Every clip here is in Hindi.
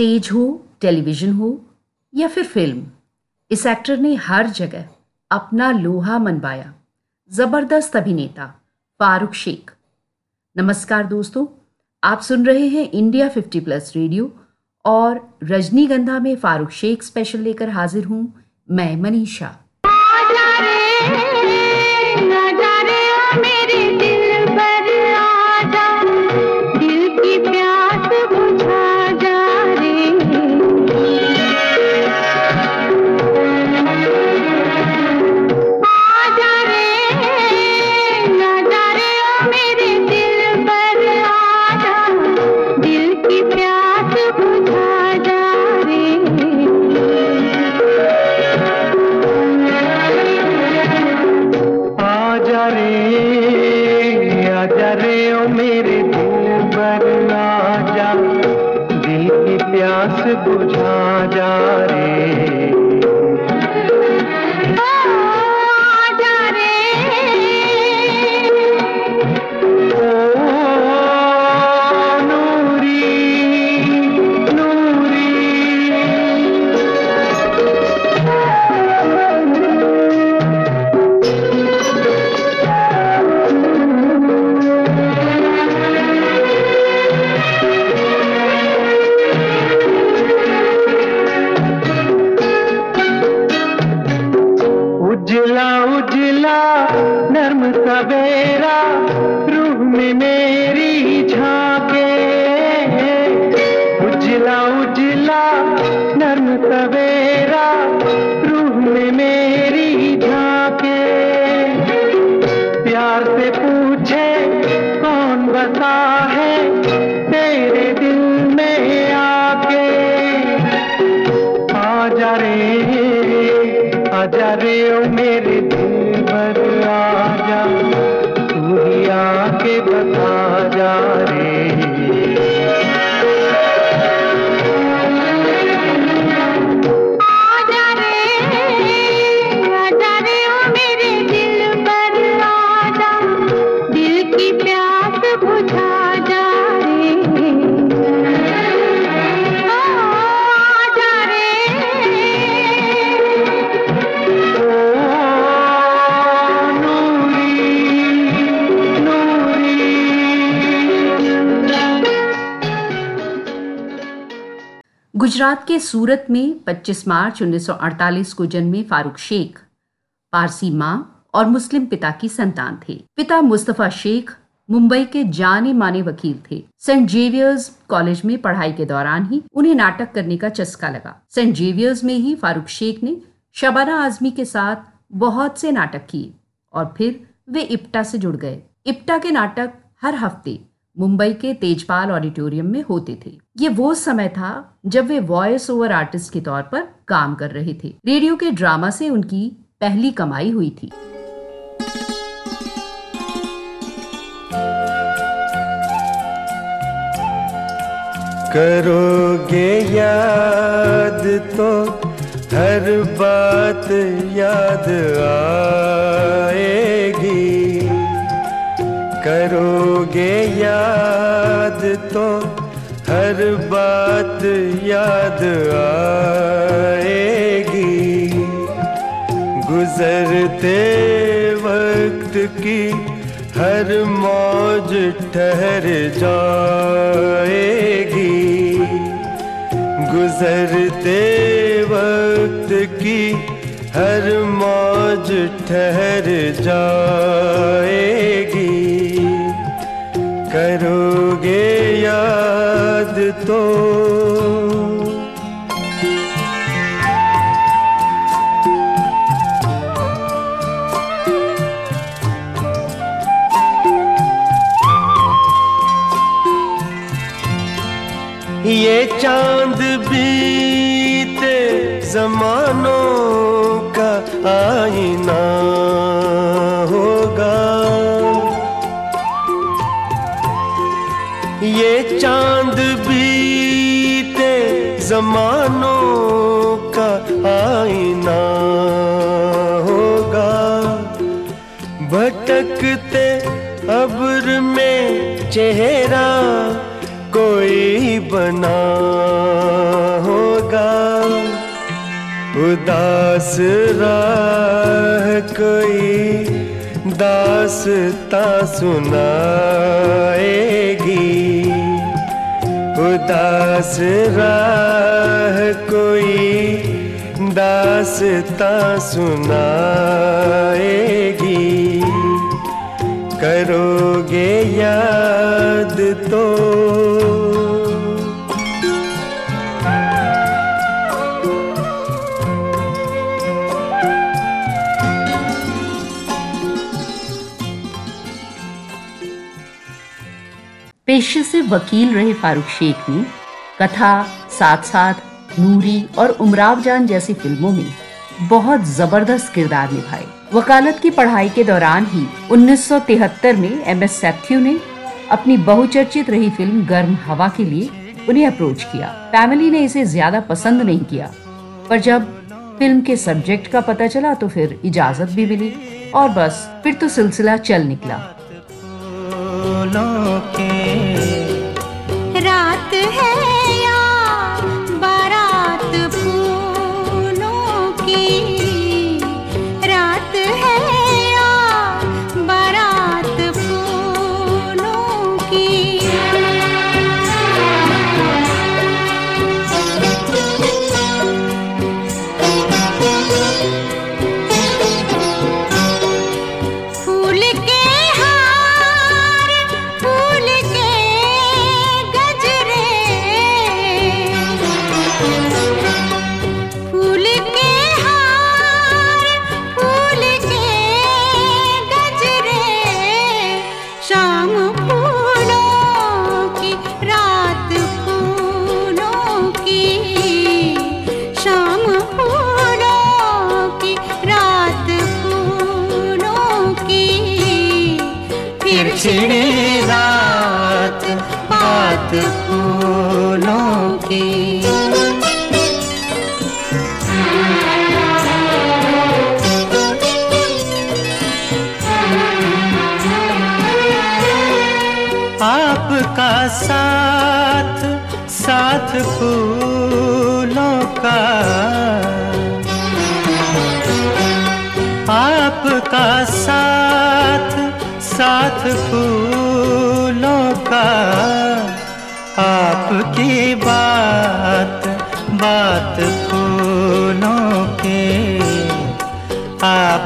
स्टेज हो, टेलीविज़न हो, या फिर फ़िल्म, इस एक्टर ने हर जगह अपना लोहा मनवाया। ज़बरदस्त अभिनेता फारूक शेख। नमस्कार दोस्तों, आप सुन रहे हैं इंडिया 50 प्लस रेडियो और रजनीगंधा में फारूक शेख स्पेशल लेकर हाजिर हूँ मैं मनीषा। सवेरा रूह में मेरा गुजरात के सूरत में 25 मार्च 1948 को जन्मे फारूक शेख। पारसी माँ और मुस्लिम पिता की संतान थे। पिता मुस्तफ़ा शेख मुंबई के जाने माने वकील थे। सेंट जेवियर्स कॉलेज में पढ़ाई के दौरान ही उन्हें नाटक करने का चस्का लगा। सेंट जेवियर्स में ही फारूक शेख ने शबाना आजमी के साथ बहुत से नाटक किए और फिर वे इप्टा से जुड़ गए। इप्टा के नाटक हर हफ़्ते मुंबई के तेजपाल ऑडिटोरियम में होते थे। ये वो समय था जब वे वॉयस ओवर आर्टिस्ट के तौर पर काम कर रहे थे। रेडियो के ड्रामा से उनकी पहली कमाई हुई थी। करोगे याद तो हर बात याद आएगी करोगे याद तो हर बात याद आएगी। गुजरते वक्त की हर मौज ठहर जाएगी। गुजरते वक्त की हर मौज ठहर जाएगी। करोगे याद तो। ये चाँद बीते जमानों का आईना। चेहरा कोई बना होगा। उदास राह कोई दासता सुनाएगी। उदास राह कोई दासता सुनाएगी। करोगे याद तो। पेशे से वकील रहे फारूक शेख ने कथा साथ साथ नूरी और उमराव जान जैसी फ़िल्मों में बहुत ज़बरदस्त किरदार निभाए। वकालत की पढ़ाई के दौरान ही 1973 में एम एस सैथ्यू ने अपनी बहुचर्चित रही फ़िल्म गर्म हवा के लिए उन्हें अप्रोच किया। फैमिली ने इसे ज़्यादा पसंद नहीं किया। पर जब फ़िल्म के सब्जेक्ट का पता चला तो फिर इजाज़त भी मिली और बस फिर तो सिलसिला चल निकला। रात है।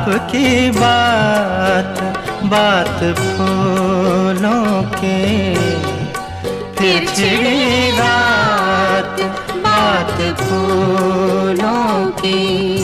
आपकी बात बात फूलों के फिर छिड़ी रात बात फूलों की।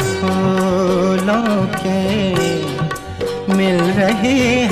महकती मिल रहे मखदूम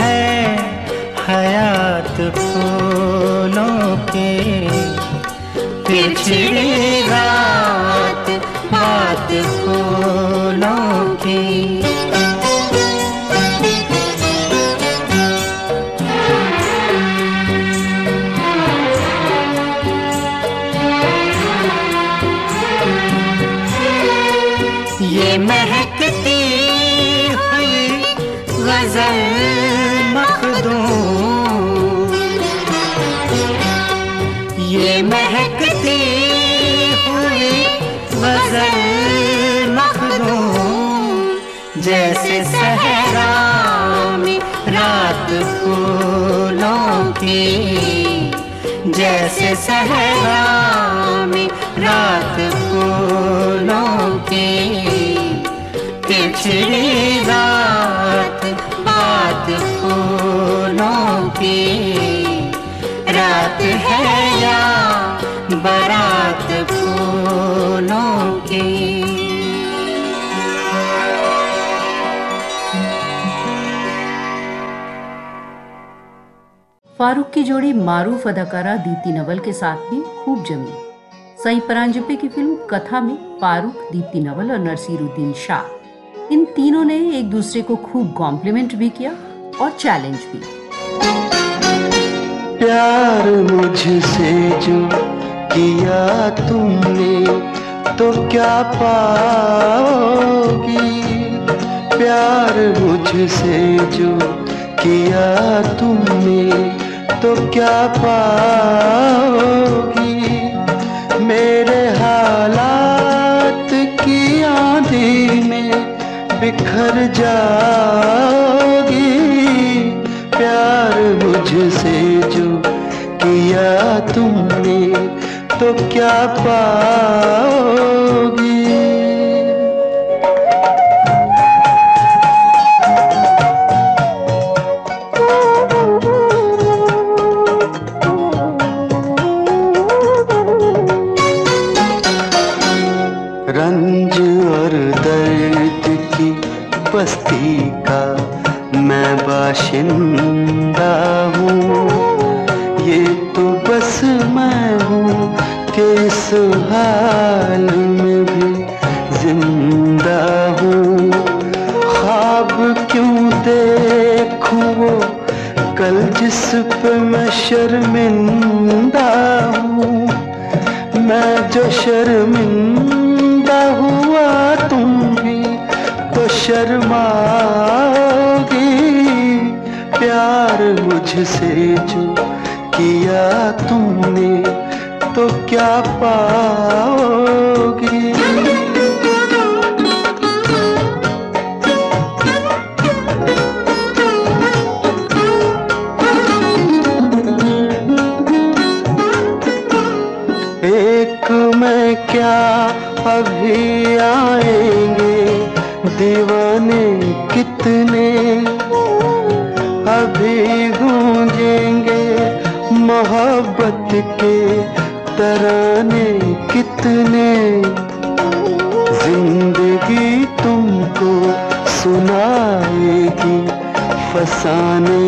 सहरा में रात फूलों फारूक की जोड़ी मारूफ अदाकारा दीप्ति नवल के साथ भी खूब जमी। सई परांजपे की फ़िल्म कथा में फारूक, दीप्ति नवल और नरसीरुद्दीन शाह। इन तीनों ने एक दूसरे को खूब कॉम्प्लीमेंट भी किया और चैलेंज भी। प्यार मुझसे जो किया तुमने तो क्या पाओगी? प्यार मुझसे जो किया तुमने तो क्या पाओगी? मेरे हालात की आंधी में बिखर जाओगी। प्यार मुझसे जो किया तुमने तो क्या पाओगी? किया तुमने तो क्या पाओगी? के तराने कितने? ज़िंदगी तुमको सुनाएगी फसाने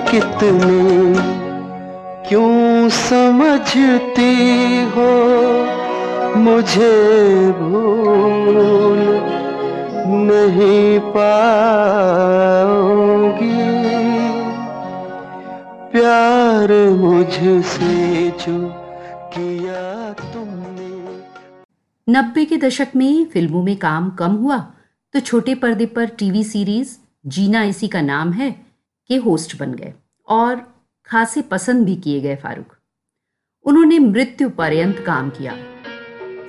कितने? क्यों समझती हो मुझे भूल नहीं पाओगी? प्यार मुझसे जो किया तुमने। नब्बे के दशक में फ़िल्मों में काम कम हुआ तो छोटे पर्दे पर टीवी सीरीज़ जीना इसी का नाम है के होस्ट बन गए और खासे पसंद भी किए गए फारूक। उन्होंने मृत्यु पर्यंत काम किया।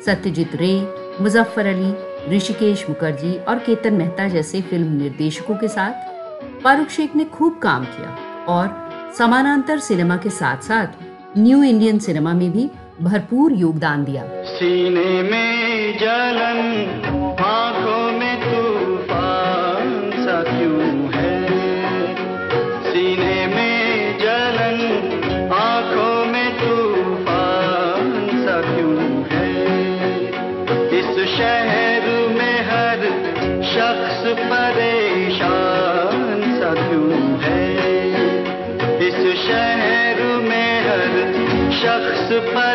सत्यजीत रे, मुजफ्फर अली, ऋषिकेश मुखर्जी और केतन मेहता जैसे फ़िल्म निर्देशकों के साथ फारूक शेख ने खूब काम किया और समानांतर सिनेमा के साथ साथ न्यू इंडियन सिनेमा में भी भरपूर योगदान दिया। सीने में जलन, आँखों में तूफ़ान। Goodbye.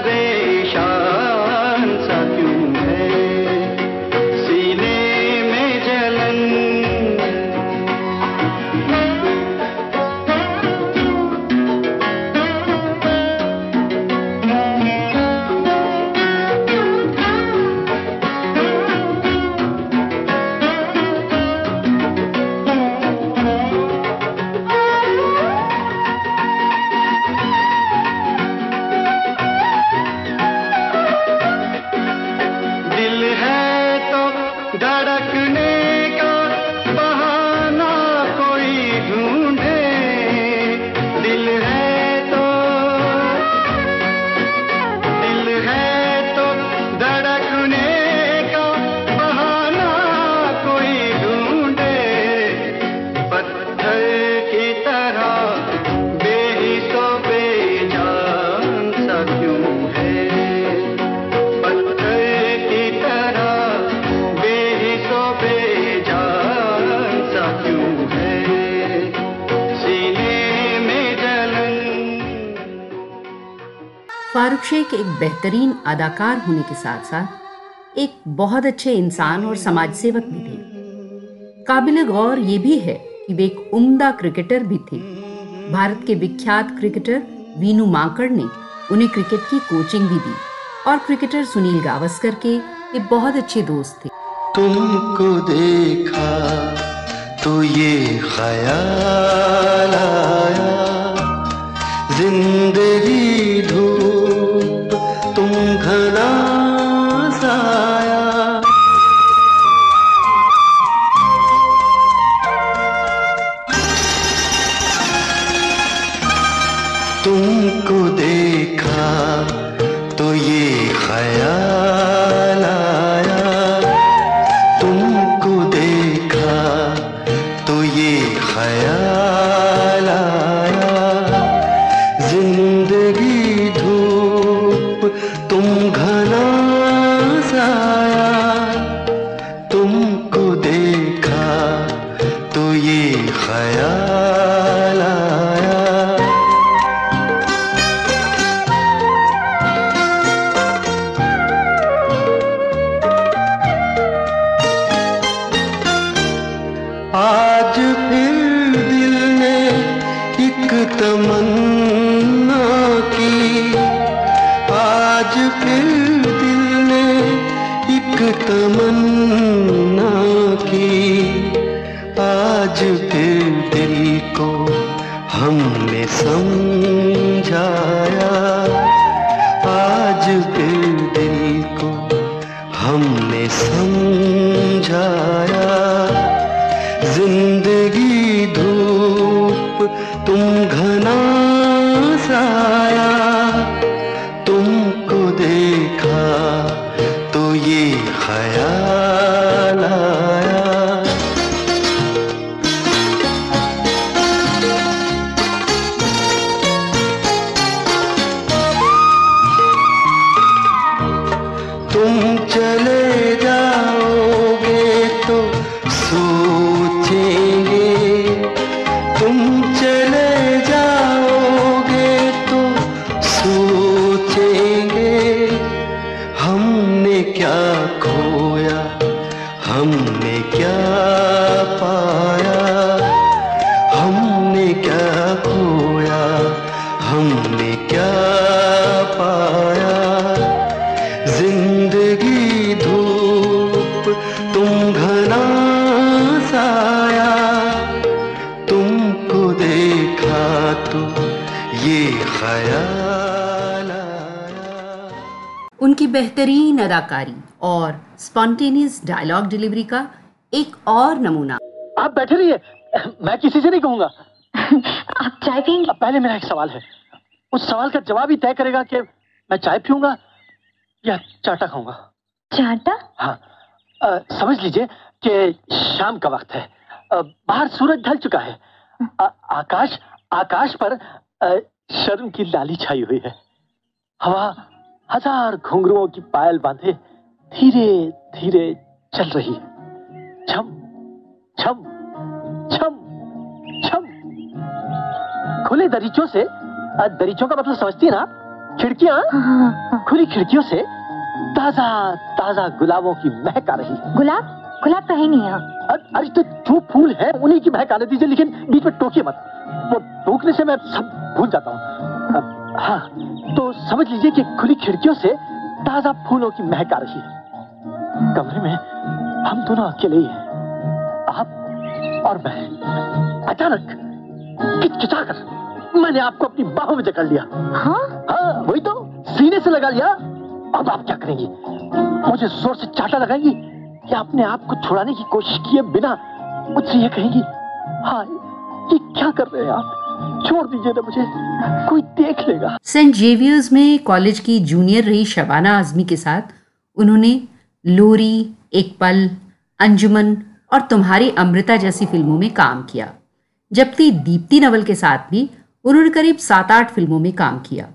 शेख एक बेहतरीन अदाकार होने के साथ साथ एक बहुत अच्छे इंसान और समाज सेवक भी थे। काबिल गौर ये भी है कि वे एक उम्दा क्रिकेटर भी थे। भारत के विख्यात क्रिकेटर वीनू माकड़ ने उन्हें क्रिकेट की कोचिंग भी दी और क्रिकेटर सुनील गावस्कर के ये बहुत अच्छे दोस्त थे। तुमको देखा तो ये ख्याल आया। ज़िंदगी और स्पॉन्टेनियस डायलॉग डिलीवरी का एक और नमूना। आप बैठे रहिए। मैं किसी से नहीं कहूँगा। आप चाय पियेंगे? पहले मेरा एक सवाल है। उस सवाल का जवाब ही तय करेगा कि मैं चाय पीऊँगा या चाटा खाऊँगा। चाटा? हाँ। अ, समझ लीजिए कि शाम का वक्त है। बाहर सूरज ढल चुका है। आ, आकाश आकाश पर अ, शर्म की लाली छाई हुई है। हवा हज़ार घुंघरुओं की पायल बांधे धीरे धीरे चल रही है। छम छम छम छम। खुले दरीचों से दरीचों का मतलब समझती है ना खिड़कियाँ खुली खिड़कियों से ताज़ा ताज़ा गुलाबों की महक आ रही है। गुलाब? गुलाब तो है नहीं यहाँ। अ- अरे तो जो फूल है उन्हीं की महक आने दीजिए लेकिन बीच में टोकिए मत। वो टोकने से मैं सब भूल जाता हूँ। हाँ तो समझ लीजिए कि खुली खिड़कियों से ताज़ा फूलों की महक आ रही है। कमरे में हम दोनों अकेले ही हैं। आप और मैं। अचानक किचकिचा कर मैंने आपको अपनी बाहों में जकड़ लिया। हाँ? हाँ वही तो सीने से लगा लिया। अब आप क्या करेंगी? मुझे ज़ोर से चाटा लगाएँगी या अपने आप को छुड़ाने की कोशिश किए बिना मुझसे ये कहेंगी हाँ ये क्या कर रहे हैं आप? छोड़ दीजिए ना मुझे। कोई देख लेगा। सेंट जेवियर्स में कॉलेज की जूनियर रही शबाना आजमी के साथ उन्होंने लोरी एक पल अंजुमन और तुम्हारी अमृता जैसी फ़िल्मों में काम किया। जबकि दीप्ति नवल के साथ भी उन्होंने करीब सात आठ फ़िल्मों में काम किया।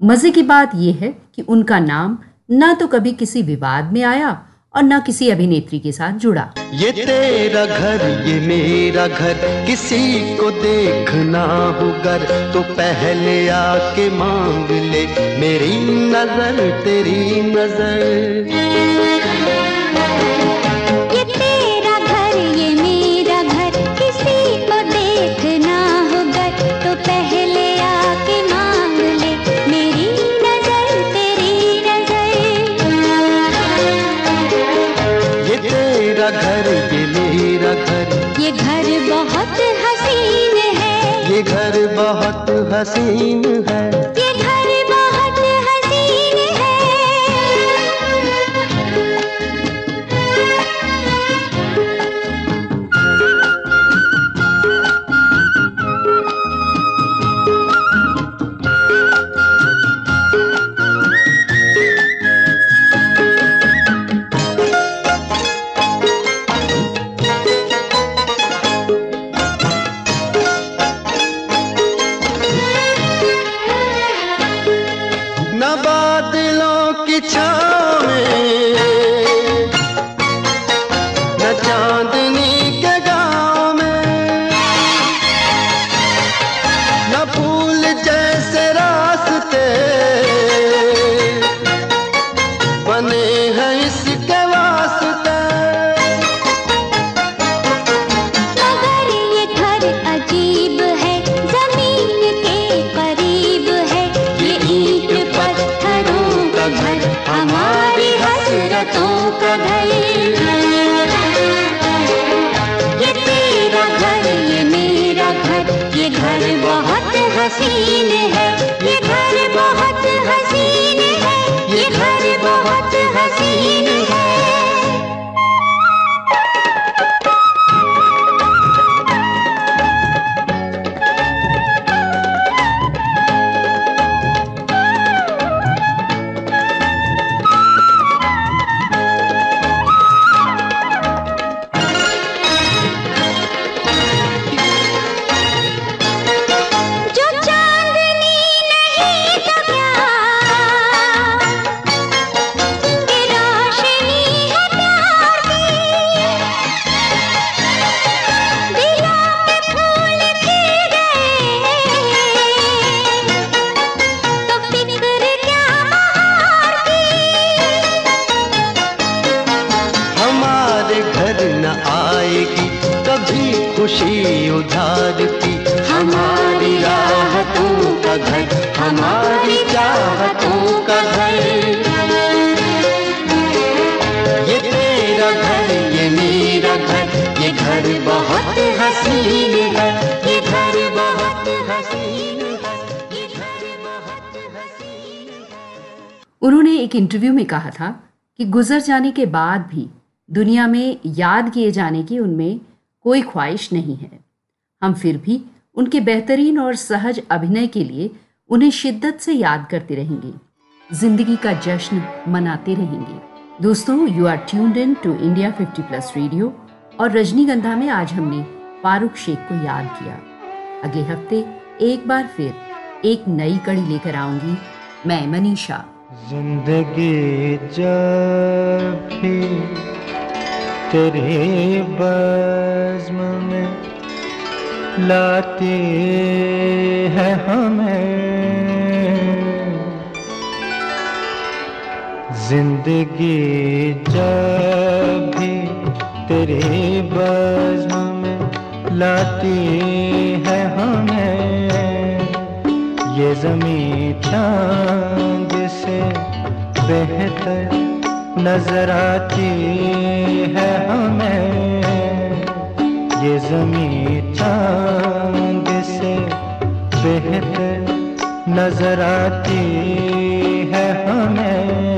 मज़े की बात यह है कि उनका नाम ना तो कभी किसी विवाद में आया और न किसी अभिनेत्री के साथ जुड़ा। ये तेरा घर, ये मेरा घर, किसी को देखना हो घर तो पहले आके मांग ले, मेरी नज़र, तेरी नज़र। हसीन है। बहुत न आएगी कभी खुशी उधार की हमारी राहतों का घर हमारी चाहतों का घर। ये तेरा घर ये मेरा घर ये घर बहुत हसीन है। ये घर बहुत हसीन है ये घर बहुत हसीन है। उन्होंने एक इंटरव्यू में कहा था कि गुजर जाने के बाद भी दुनिया में याद किए जाने की उनमें कोई ख्वाहिश नहीं है। हम फिर भी उनके बेहतरीन और सहज अभिनय के लिए उन्हें शिद्दत से याद करते रहेंगे। ज़िंदगी का जश्न मनाते रहेंगे। दोस्तों you are tuned in to India 50 plus radio और रजनीगंधा में आज हमने फारूक शेख को याद किया। अगले हफ़्ते एक बार फिर एक नई कड़ी लेकर आऊँगी मैं मनीषा। ज़िंदगी जब भी तेरे बज्म में लाती हैं हमें। ज़िंदगी जब भी तेरे बज्म में लाती है हमें, ये जमी चाँद से बेहतर नज़र आती है हमें। ये जमी चाँद से बेहतर नज़र आती है हमें।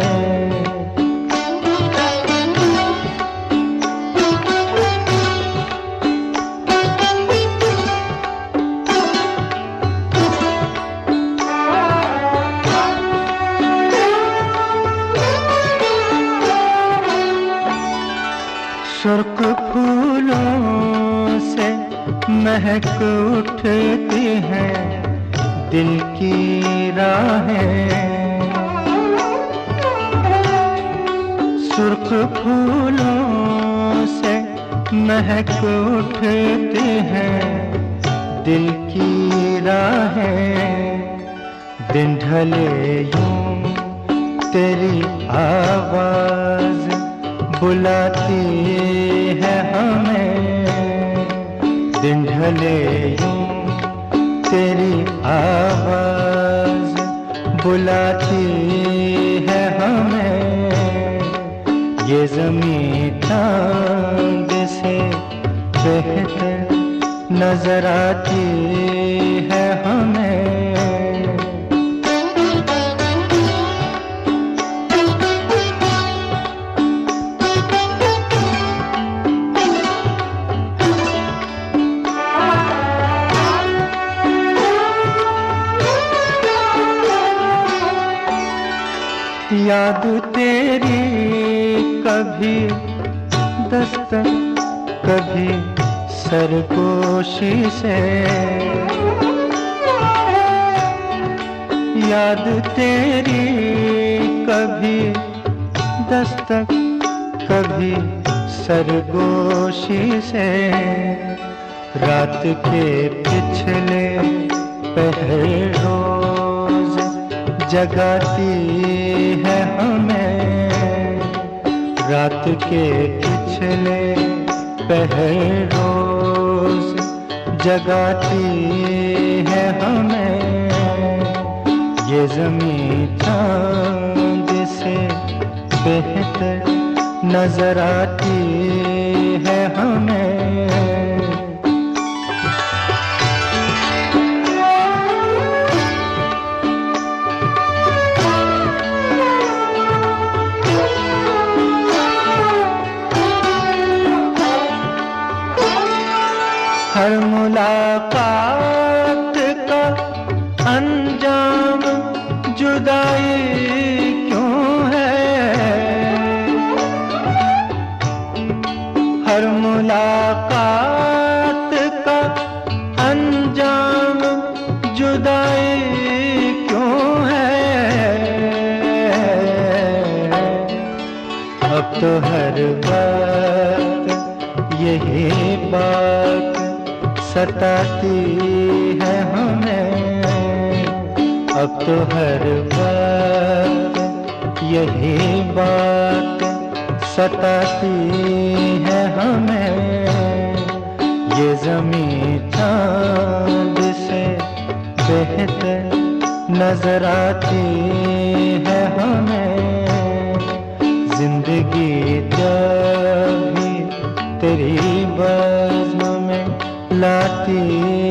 ये जमी चाँद से बेहतर नज़र आती है हमें। याद तेरी कभी दस्तक कभी सरगोशी से। याद तेरी कभी दस्तक कभी सरगोशी से। रात के पिछले पहले रोज जगाती है हमें रात के पिछले पहल रोज जगाती है हमें। ये ज़मीन चाँद से बेहतर नज़र आती मुलाकात का अंजाम जुदाई क्यों है? हर मुलाकात का अंजाम जुदाई क्यों है? अब तो हर बात यही बताती है हमें। अब तो हर बात यही बात सताती है हमें। ये ज़मीन चाँद से बेहतर नज़र आती है हमें। ज़िंदगी जब भी तेरी बात जाती